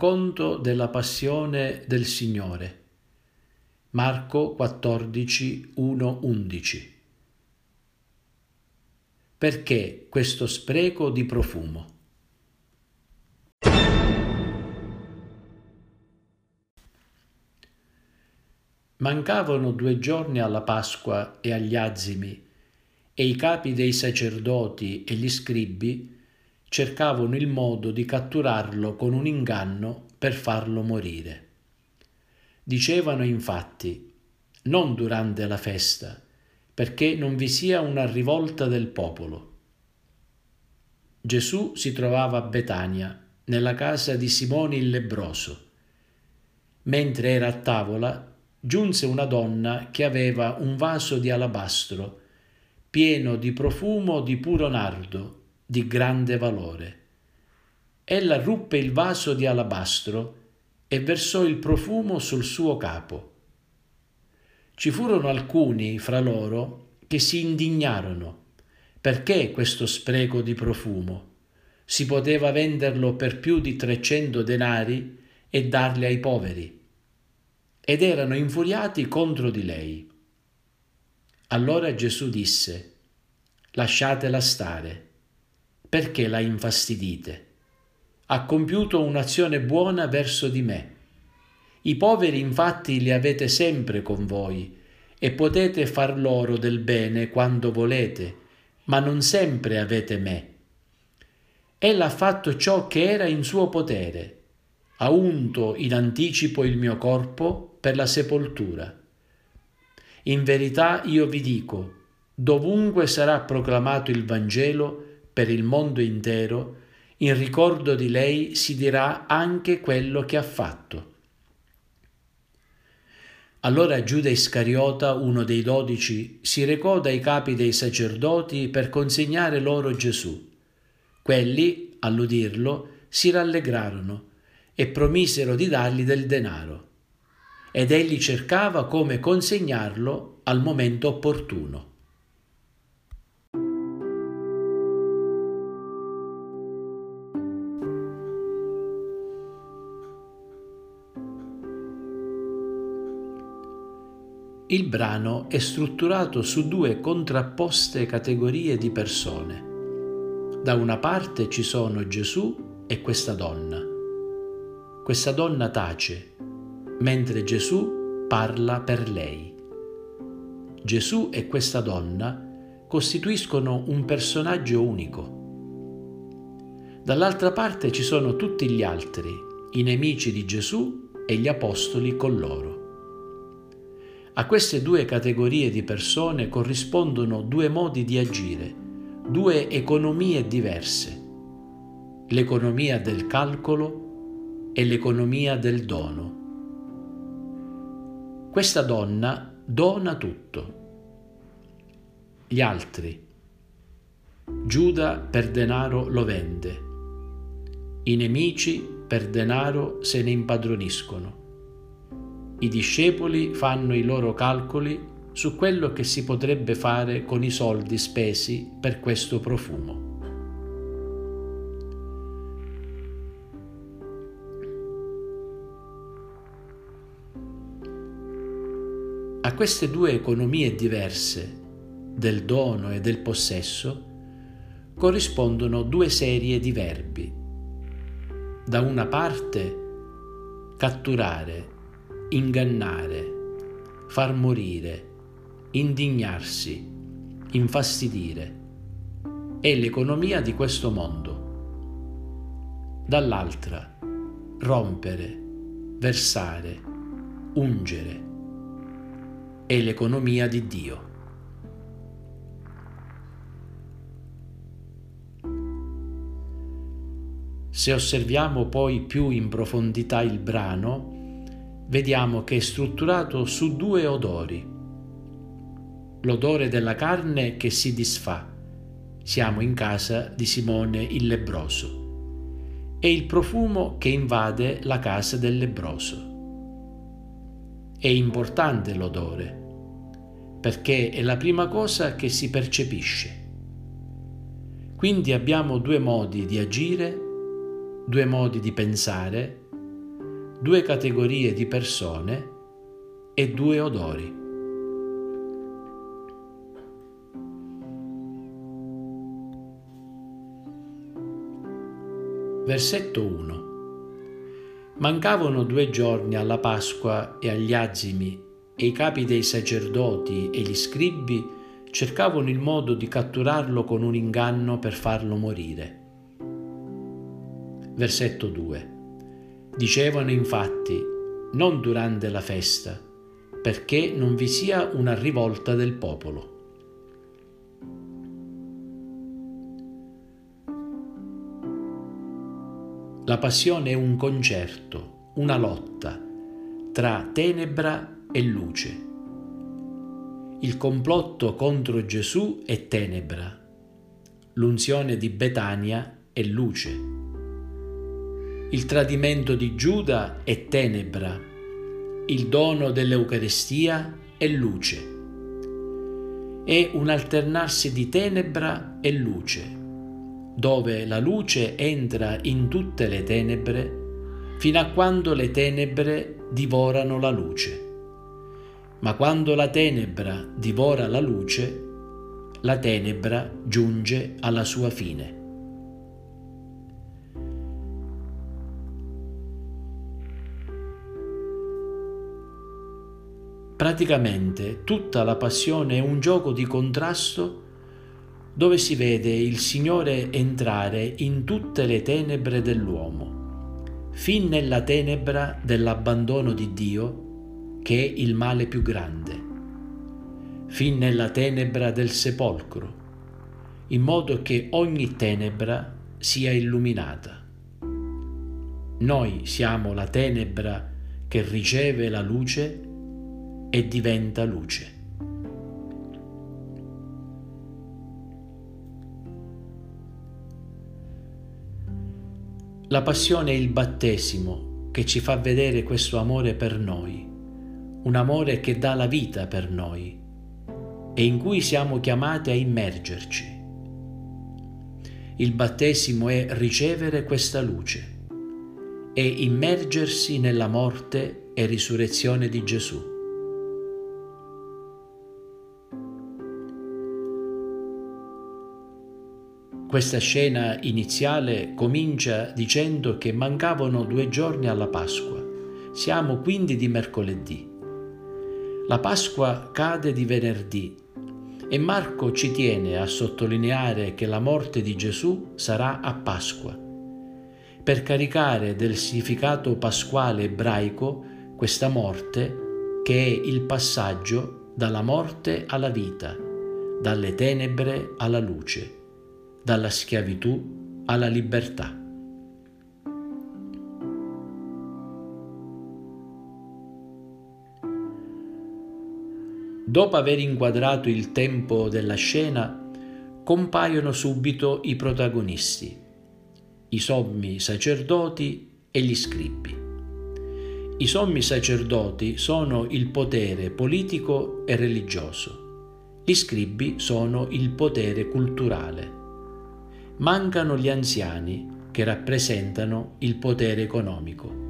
Racconto della passione del Signore. Marco 14, 1, 11. Perché questo spreco di profumo? Mancavano due giorni alla Pasqua e agli azimi, e i capi dei sacerdoti e gli scribi cercavano il modo di catturarlo con un inganno per farlo morire. Dicevano infatti, non durante la festa, perché non vi sia una rivolta del popolo. Gesù si trovava a Betania, nella casa di Simone il lebroso. Mentre era a tavola, giunse una donna che aveva un vaso di alabastro, pieno di profumo di puro nardo, di grande valore. Ella ruppe il vaso di alabastro e versò il profumo sul suo capo. Ci furono alcuni fra loro che si indignarono. Perché questo spreco di profumo? Si poteva venderlo per più di trecento denari e darli ai poveri. Ed erano infuriati contro di lei. Allora Gesù disse, lasciatela stare perché la infastidite? Ha compiuto un'azione buona verso di me. I poveri infatti li avete sempre con voi e potete far loro del bene quando volete, ma non sempre avete me. Ella ha fatto ciò che era in suo potere, ha unto in anticipo il mio corpo per la sepoltura. In verità io vi dico, dovunque sarà proclamato il Vangelo, per il mondo intero, in ricordo di lei si dirà anche quello che ha fatto. Allora Giuda Iscariota, uno dei dodici, si recò dai capi dei sacerdoti per consegnare loro Gesù. Quelli, all'udirlo, si rallegrarono e promisero di dargli del denaro. Ed egli cercava come consegnarlo al momento opportuno. Il brano è strutturato su due contrapposte categorie di persone. Da una parte ci sono Gesù e questa donna. Questa donna tace, mentre Gesù parla per lei. Gesù e questa donna costituiscono un personaggio unico. Dall'altra parte ci sono tutti gli altri, i nemici di Gesù e gli apostoli con loro. A queste due categorie di persone corrispondono due modi di agire, due economie diverse, l'economia del calcolo e l'economia del dono. Questa donna dona tutto. Gli altri. Giuda per denaro lo vende. I nemici per denaro se ne impadroniscono. I discepoli fanno i loro calcoli su quello che si potrebbe fare con i soldi spesi per questo profumo. A queste due economie diverse, del dono e del possesso, corrispondono due serie di verbi. Da una parte catturare ingannare, far morire, indignarsi, infastidire. È l'economia di questo mondo. Dall'altra, rompere, versare, ungere. È l'economia di Dio. Se osserviamo poi più in profondità il brano, vediamo che è strutturato su due odori. L'odore della carne che si disfà, siamo in casa di Simone il lebroso, e il profumo che invade la casa del lebroso. È importante l'odore, perché è la prima cosa che si percepisce. Quindi abbiamo due modi di agire due modi di pensare, due categorie di persone e due odori. Versetto 1 Mancavano due giorni alla Pasqua e agli azimi e i capi dei sacerdoti e gli scribi cercavano il modo di catturarlo con un inganno per farlo morire. Versetto 2 Dicevano infatti, non durante la festa, perché non vi sia una rivolta del popolo. La passione è un concerto, una lotta tra tenebra e luce. Il complotto contro Gesù è tenebra, l'unzione di Betania è luce. Il tradimento di Giuda è tenebra, il dono dell'Eucarestia è luce. È un alternarsi di tenebra e luce dove la luce entra in tutte le tenebre, fino a quando le tenebre divorano la luce. Ma quando la tenebra divora la luce, la tenebra giunge alla sua fine. Praticamente tutta la passione è un gioco di contrasto dove si vede il Signore entrare in tutte le tenebre dell'uomo, fin nella tenebra dell'abbandono di Dio, che è il male più grande, fin nella tenebra del sepolcro, in modo che ogni tenebra sia illuminata. Noi siamo la tenebra che riceve la luce e diventa luce. La passione è il battesimo che ci fa vedere questo amore per noi, un amore che dà la vita per noi e in cui siamo chiamati a immergerci. Il battesimo è ricevere questa luce e immergersi nella morte e risurrezione di Gesù. Questa scena iniziale comincia dicendo che mancavano due giorni alla Pasqua. Siamo quindi di mercoledì. La Pasqua cade di venerdì e Marco ci tiene a sottolineare che la morte di Gesù sarà a Pasqua, per caricare del significato pasquale ebraico questa morte che è il passaggio dalla morte alla vita, dalle tenebre alla luce dalla schiavitù alla libertà. Dopo aver inquadrato il tempo della scena, compaiono subito i protagonisti, i sommi sacerdoti e gli scribi. I sommi sacerdoti sono il potere politico e religioso, gli scribi sono il potere culturale mancano gli anziani che rappresentano il potere economico.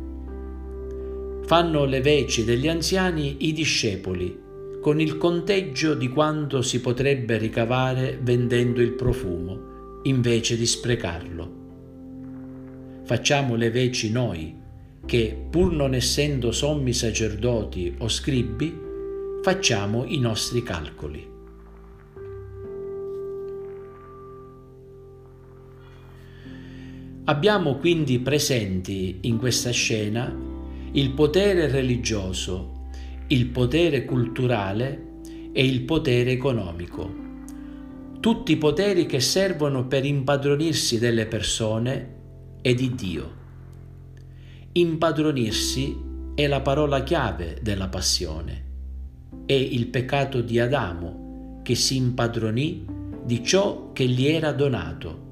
Fanno le veci degli anziani i discepoli con il conteggio di quanto si potrebbe ricavare vendendo il profumo invece di sprecarlo. Facciamo le veci noi che, pur non essendo sommi sacerdoti o scribi, facciamo i nostri calcoli. Abbiamo quindi presenti in questa scena il potere religioso, il potere culturale e il potere economico, tutti i poteri che servono per impadronirsi delle persone e di Dio. Impadronirsi è la parola chiave della passione. È il peccato di Adamo che si impadronì di ciò che gli era donato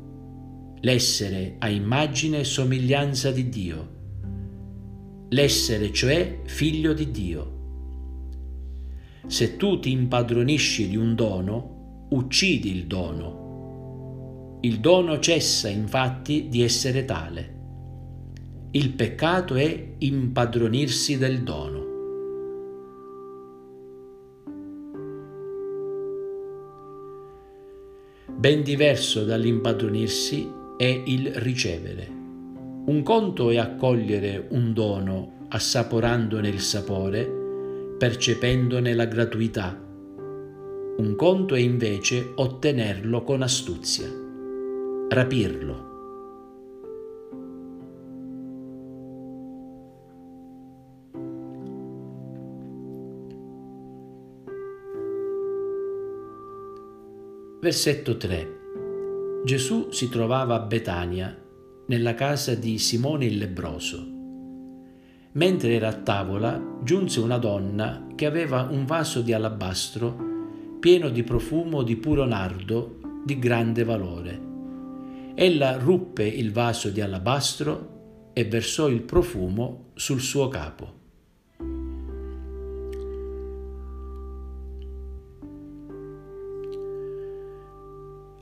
l'essere a immagine e somiglianza di Dio, l'essere cioè figlio di Dio. Se tu ti impadronisci di un dono, uccidi il dono. Il dono cessa infatti di essere tale. Il peccato è impadronirsi del dono. Ben diverso dall'impadronirsi è il ricevere. Un conto è accogliere un dono assaporandone il sapore, percependone la gratuità. Un conto è invece ottenerlo con astuzia, rapirlo. Versetto 3. Gesù si trovava a Betania, nella casa di Simone il lebroso. Mentre era a tavola, giunse una donna che aveva un vaso di alabastro pieno di profumo di puro nardo di grande valore. Ella ruppe il vaso di alabastro e versò il profumo sul suo capo.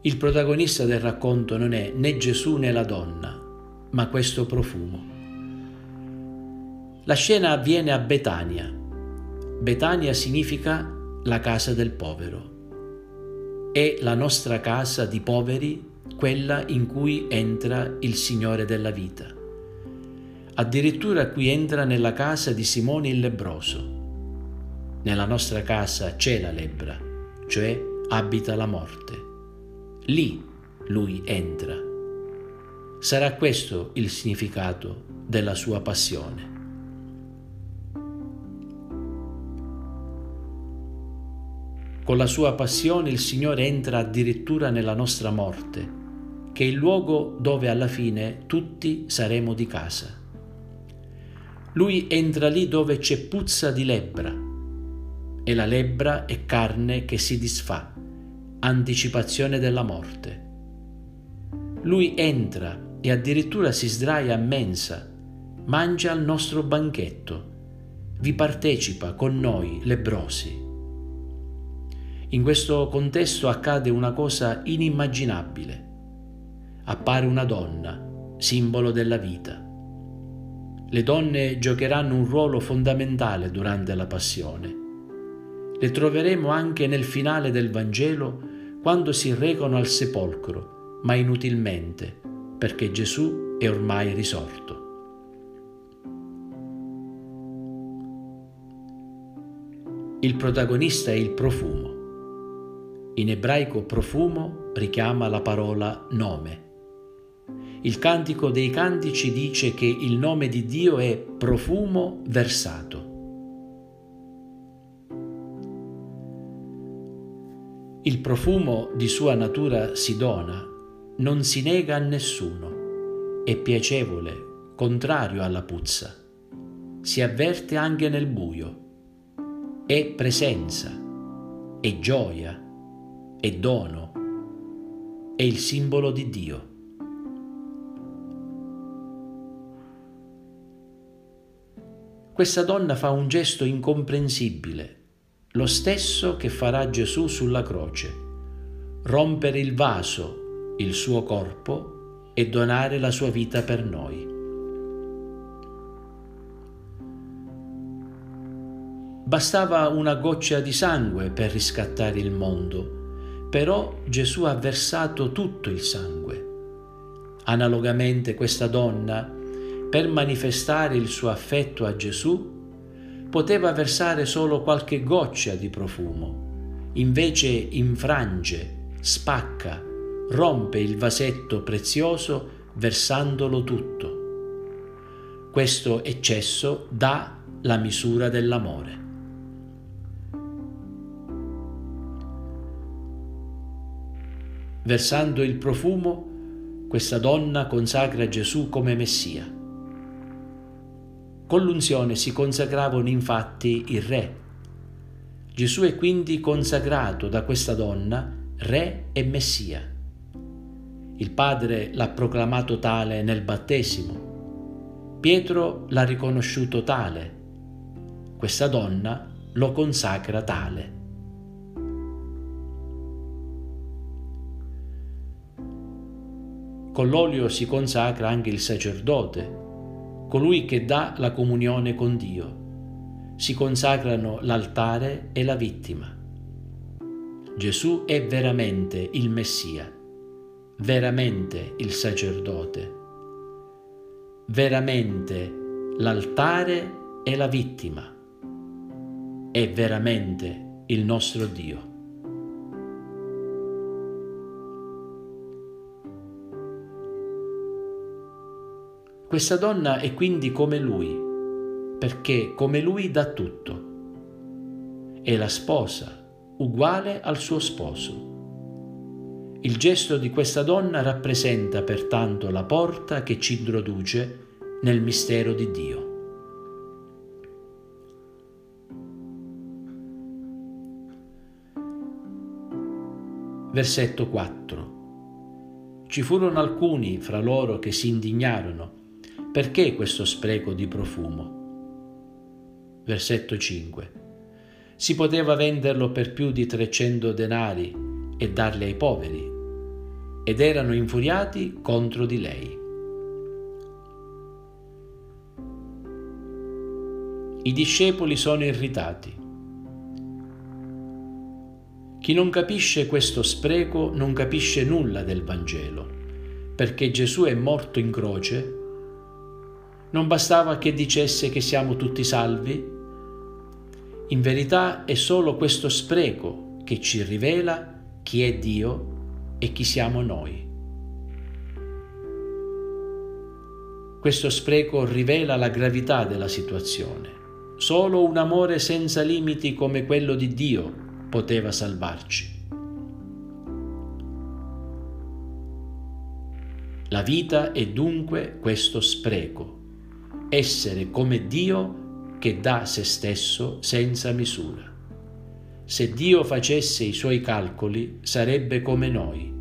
Il protagonista del racconto non è né Gesù né la donna, ma questo profumo. La scena avviene a Betania. Betania significa la casa del povero. È la nostra casa di poveri quella in cui entra il Signore della vita. Addirittura qui entra nella casa di Simone il lebroso. Nella nostra casa c'è la lebbra, cioè abita la morte. Lì lui entra. Sarà questo il significato della sua passione. Con la sua passione il Signore entra addirittura nella nostra morte, che è il luogo dove alla fine tutti saremo di casa. Lui entra lì dove c'è puzza di lebbra e la lebbra è carne che si disfa anticipazione della morte. Lui entra e addirittura si sdraia a mensa, mangia al nostro banchetto, vi partecipa con noi lebrosi. In questo contesto accade una cosa inimmaginabile. Appare una donna, simbolo della vita. Le donne giocheranno un ruolo fondamentale durante la passione. Le troveremo anche nel finale del Vangelo quando si recano al sepolcro, ma inutilmente, perché Gesù è ormai risorto. Il protagonista è il profumo. In ebraico profumo richiama la parola nome. Il cantico dei cantici dice che il nome di Dio è profumo versato. Il profumo di sua natura si dona, non si nega a nessuno, è piacevole, contrario alla puzza. Si avverte anche nel buio. È presenza, è gioia, è dono, è il simbolo di Dio. Questa donna fa un gesto incomprensibile lo stesso che farà Gesù sulla croce, rompere il vaso, il suo corpo e donare la sua vita per noi. Bastava una goccia di sangue per riscattare il mondo, però Gesù ha versato tutto il sangue. Analogamente questa donna, per manifestare il suo affetto a Gesù, poteva versare solo qualche goccia di profumo, invece infrange, spacca, rompe il vasetto prezioso versandolo tutto. Questo eccesso dà la misura dell'amore. Versando il profumo, questa donna consacra Gesù come Messia. Con l'unzione si consacravano infatti il re. Gesù è quindi consacrato da questa donna re e messia. Il Padre l'ha proclamato tale nel battesimo. Pietro l'ha riconosciuto tale. Questa donna lo consacra tale. Con l'olio si consacra anche il sacerdote colui che dà la comunione con Dio. Si consacrano l'altare e la vittima. Gesù è veramente il Messia, veramente il sacerdote, veramente l'altare e la vittima, è veramente il nostro Dio. Questa donna è quindi come lui, perché come lui dà tutto. È la sposa, uguale al suo sposo. Il gesto di questa donna rappresenta pertanto la porta che ci introduce nel mistero di Dio. Versetto 4. Ci furono alcuni fra loro che si indignarono. Perché questo spreco di profumo? Versetto 5 si poteva venderlo per più di 300 denari e darli ai poveri, ed erano infuriati contro di lei. I discepoli sono irritati. Chi non capisce questo spreco non capisce nulla del Vangelo, perché Gesù è morto in croce. Non bastava che dicesse che siamo tutti salvi in verità è solo questo spreco che ci rivela chi è Dio e chi siamo noi. Questo spreco rivela la gravità della situazione. Solo un amore senza limiti come quello di Dio poteva salvarci. La vita è dunque questo spreco, essere come Dio che dà se stesso senza misura. Se Dio facesse i suoi calcoli sarebbe come noi.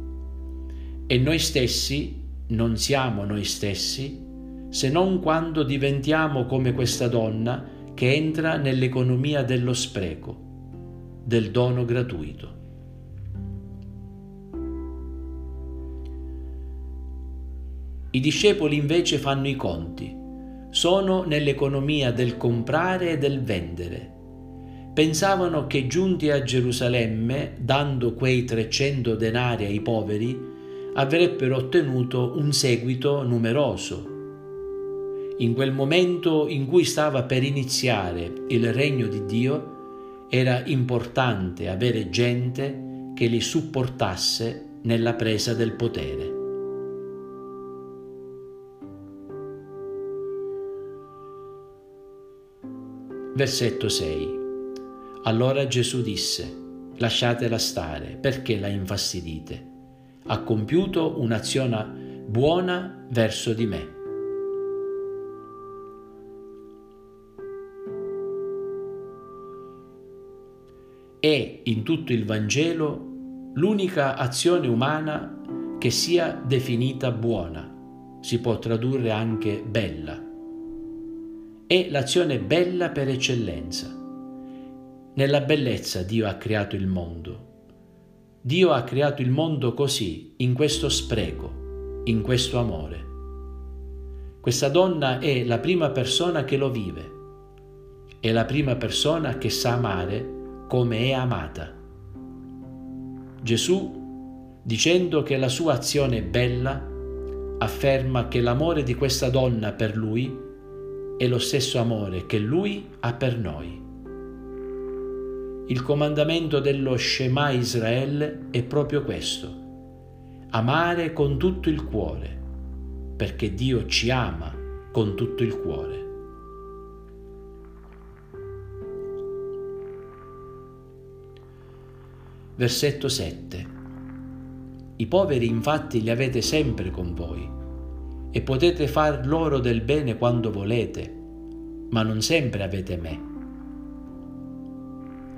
E noi stessi non siamo noi stessi se non quando diventiamo come questa donna che entra nell'economia dello spreco, del dono gratuito. I discepoli invece fanno i conti sono nell'economia del comprare e del vendere. Pensavano che giunti a Gerusalemme, dando quei 300 denari ai poveri, avrebbero ottenuto un seguito numeroso. In quel momento in cui stava per iniziare il regno di Dio, era importante avere gente che li supportasse nella presa del potere. Versetto 6. Allora Gesù disse, lasciatela stare, perché la infastidite? Ha compiuto un'azione buona verso di me. È in tutto il Vangelo l'unica azione umana che sia definita buona, si può tradurre anche bella è l'azione bella per eccellenza. Nella bellezza Dio ha creato il mondo. Dio ha creato il mondo così, in questo spreco, in questo amore. Questa donna è la prima persona che lo vive, è la prima persona che sa amare come è amata. Gesù, dicendo che la sua azione è bella, afferma che l'amore di questa donna per lui è lo stesso amore che Lui ha per noi. Il comandamento dello Shema Israele è proprio questo, amare con tutto il cuore, perché Dio ci ama con tutto il cuore. Versetto 7. I poveri infatti li avete sempre con voi e potete far loro del bene quando volete, ma non sempre avete me.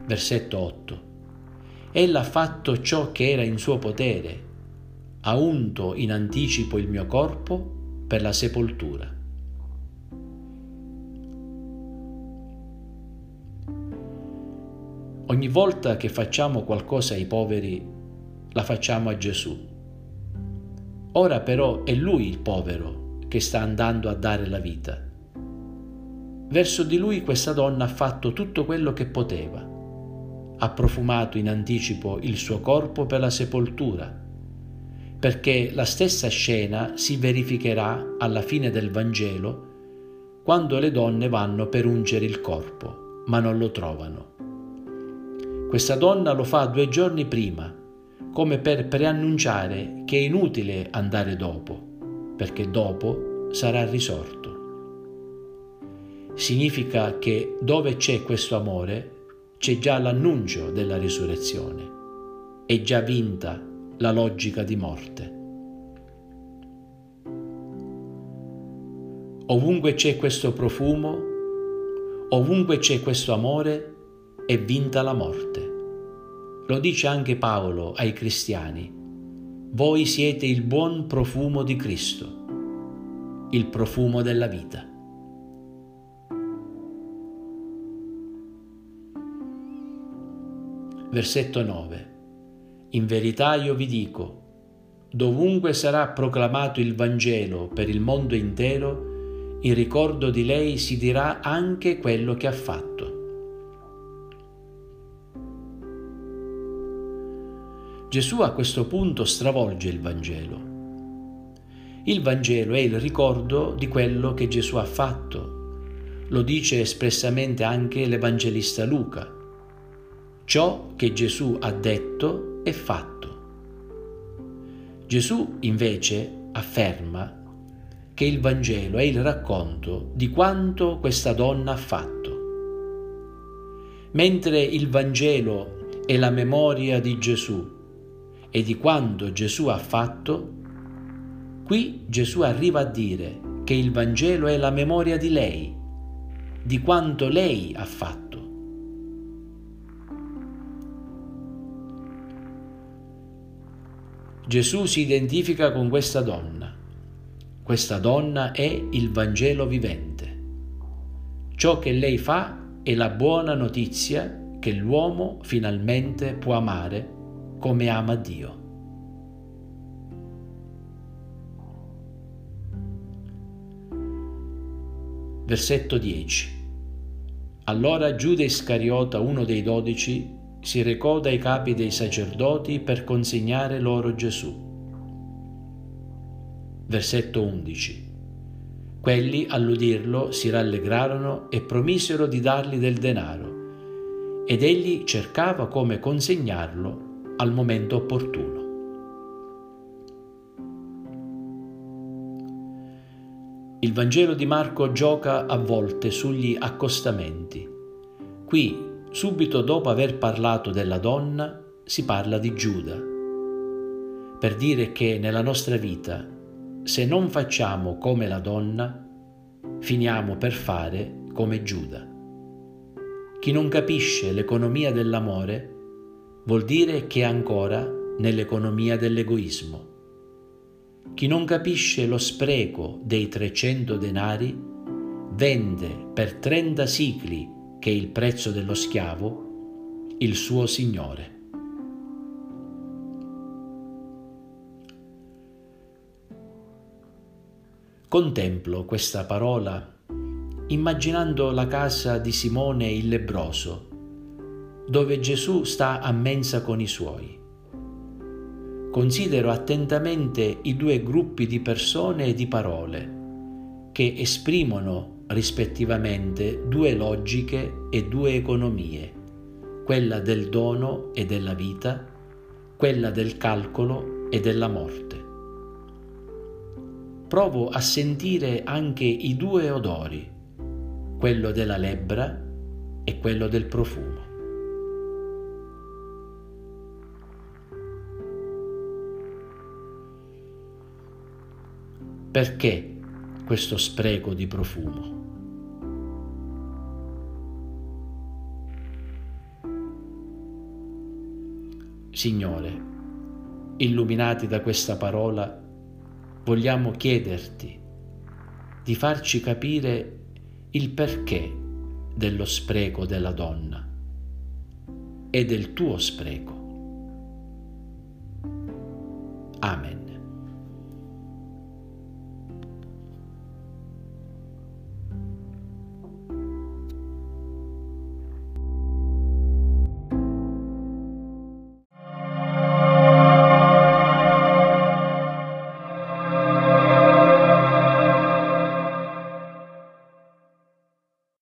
Versetto 8. Ella ha fatto ciò che era in suo potere, ha unto in anticipo il mio corpo per la sepoltura. Ogni volta che facciamo qualcosa ai poveri, la facciamo a Gesù Ora però è lui il povero che sta andando a dare la vita. Verso di lui questa donna ha fatto tutto quello che poteva. Ha profumato in anticipo il suo corpo per la sepoltura, perché la stessa scena si verificherà alla fine del Vangelo quando le donne vanno per ungere il corpo, ma non lo trovano. Questa donna lo fa due giorni prima, come per preannunciare che è inutile andare dopo, perché dopo sarà risorto. Significa che dove c'è questo amore c'è già l'annuncio della risurrezione, è già vinta la logica di morte. Ovunque c'è questo profumo, ovunque c'è questo amore, è vinta la morte. Lo dice anche Paolo ai cristiani. Voi siete il buon profumo di Cristo, il profumo della vita. Versetto 9. In verità io vi dico, dovunque sarà proclamato il Vangelo per il mondo intero, in ricordo di lei si dirà anche quello che ha fatto. Gesù a questo punto stravolge il Vangelo. Il Vangelo è il ricordo di quello che Gesù ha fatto. Lo dice espressamente anche l'Evangelista Luca. Ciò che Gesù ha detto e fatto. Gesù invece afferma che il Vangelo è il racconto di quanto questa donna ha fatto. Mentre il Vangelo è la memoria di Gesù e di quanto Gesù ha fatto, qui Gesù arriva a dire che il Vangelo è la memoria di lei, di quanto lei ha fatto. Gesù si identifica con questa donna. Questa donna è il Vangelo vivente. Ciò che lei fa è la buona notizia che l'uomo finalmente può amare come ama Dio. Versetto 10. Allora Giuda Iscariota, uno dei dodici, si recò dai capi dei sacerdoti per consegnare loro Gesù. Versetto 11. Quelli all'udirlo si rallegrarono e promisero di dargli del denaro, ed egli cercava come consegnarlo al momento opportuno. Il Vangelo di Marco gioca a volte sugli accostamenti. Qui, subito dopo aver parlato della donna, si parla di Giuda, per dire che nella nostra vita, se non facciamo come la donna, finiamo per fare come Giuda. Chi non capisce l'economia dell'amore vuol dire che è ancora nell'economia dell'egoismo. Chi non capisce lo spreco dei 300 denari vende per 30 sicli, che è il prezzo dello schiavo, il suo Signore. Contemplo questa parola immaginando la casa di Simone il lebroso dove Gesù sta a mensa con i suoi. Considero attentamente i due gruppi di persone e di parole che esprimono rispettivamente due logiche e due economie, quella del dono e della vita, quella del calcolo e della morte. Provo a sentire anche i due odori, quello della lebbra e quello del profumo. Perché questo spreco di profumo? Signore, illuminati da questa parola, vogliamo chiederti di farci capire il perché dello spreco della donna e del tuo spreco.